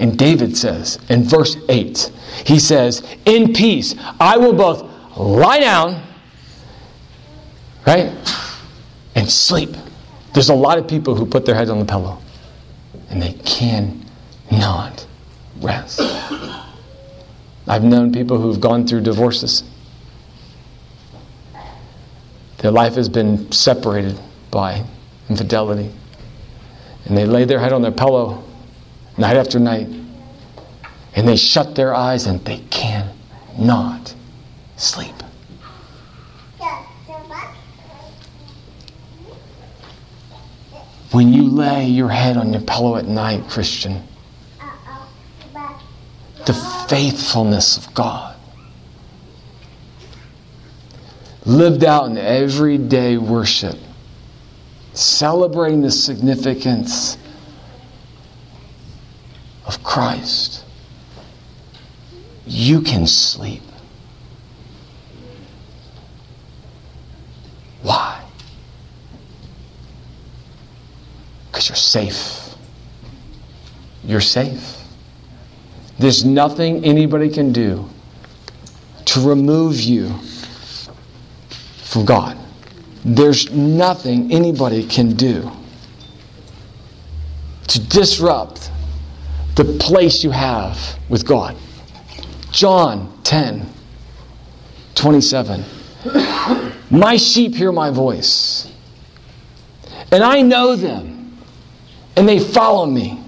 And David says in verse 8, he says, In peace, I will both lie down, right, and sleep. There's a lot of people who put their heads on the pillow and they cannot rest. I've known people who've gone through divorces. Their life has been separated by infidelity. And they lay their head on their pillow night after night. And they shut their eyes and they cannot sleep. When you lay your head on your pillow at night, Christian, the faithfulness of God lived out in everyday worship, celebrating the significance of Christ, you can sleep. Why? Because you're safe. You're safe. There's nothing anybody can do to remove you from God. There's nothing anybody can do to disrupt the place you have with God. John 10 27. My sheep hear my voice, and I know them, and they follow me.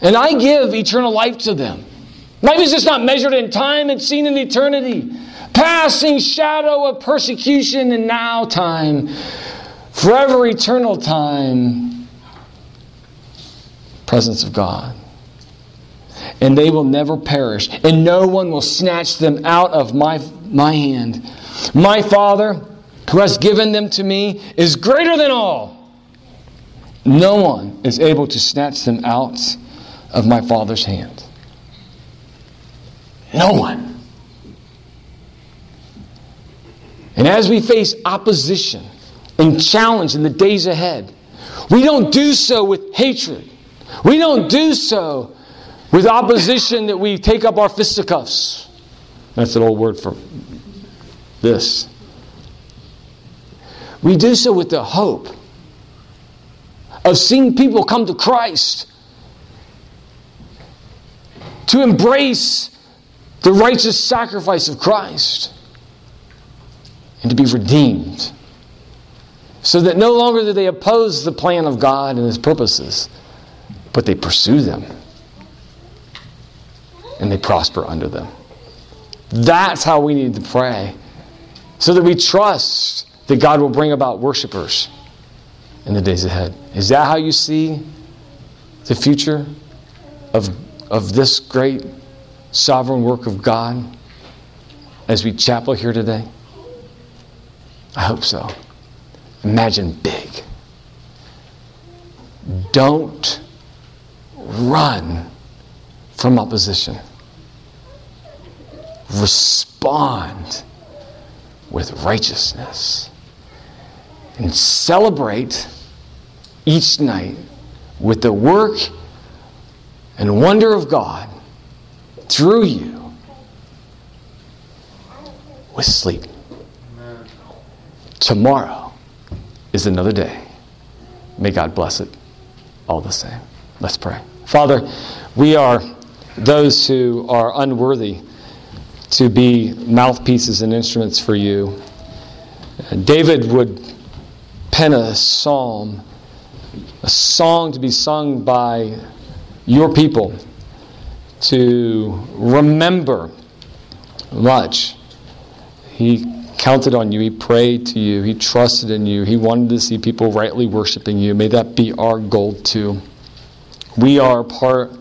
And I give eternal life to them. Life is just not measured in time, it's seen in eternity. Passing shadow of persecution and now time. Forever eternal time. Presence of God. And they will never perish, and no one will snatch them out of my, my hand. My Father, who has given them to me, is greater than all. No one is able to snatch them out of my Father's hand. No one. And as we face opposition and challenge in the days ahead, we don't do so with hatred. We don't do so with opposition that we take up our fisticuffs. That's an old word for this. We do so with the hope of seeing people come to Christ to embrace the righteous sacrifice of Christ and to be redeemed. So that no longer do they oppose the plan of God and His purposes, but they pursue them and they prosper under them. That's how we need to pray, so that we trust that God will bring about worshipers in the days ahead. Is that how you see the future of of this great sovereign work of God as we chapel here today? I hope so. Imagine big. Don't run from opposition. Respond with righteousness. And celebrate each night with the work and wonder of God through you with sleep. Tomorrow is another day. May God bless it all the same. Let's pray. Father, we are those who are unworthy to be mouthpieces and instruments for you. Uh, David would pen a psalm, a song to be sung by your people to remember much. He counted on you. He prayed to you. He trusted in you. He wanted to see people rightly worshiping you. May that be our goal too. We are part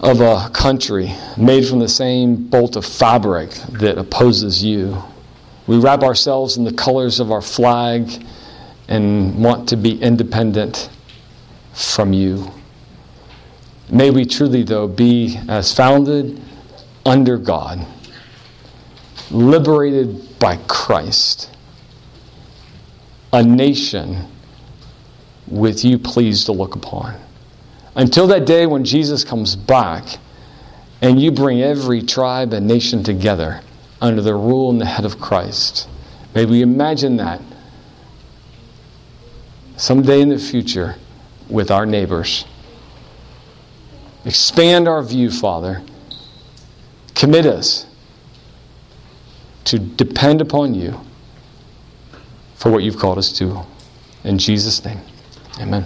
of a country made from the same bolt of fabric that opposes you. We wrap ourselves in the colors of our flag and want to be independent from you. May we truly, though, be as founded under God, liberated by Christ, a nation with you pleased to look upon. Until that day when Jesus comes back and you bring every tribe and nation together under the rule and the head of Christ. May we imagine that someday in the future with our neighbors. Expand our view, Father. Commit us to depend upon you for what you've called us to. In Jesus' name, amen.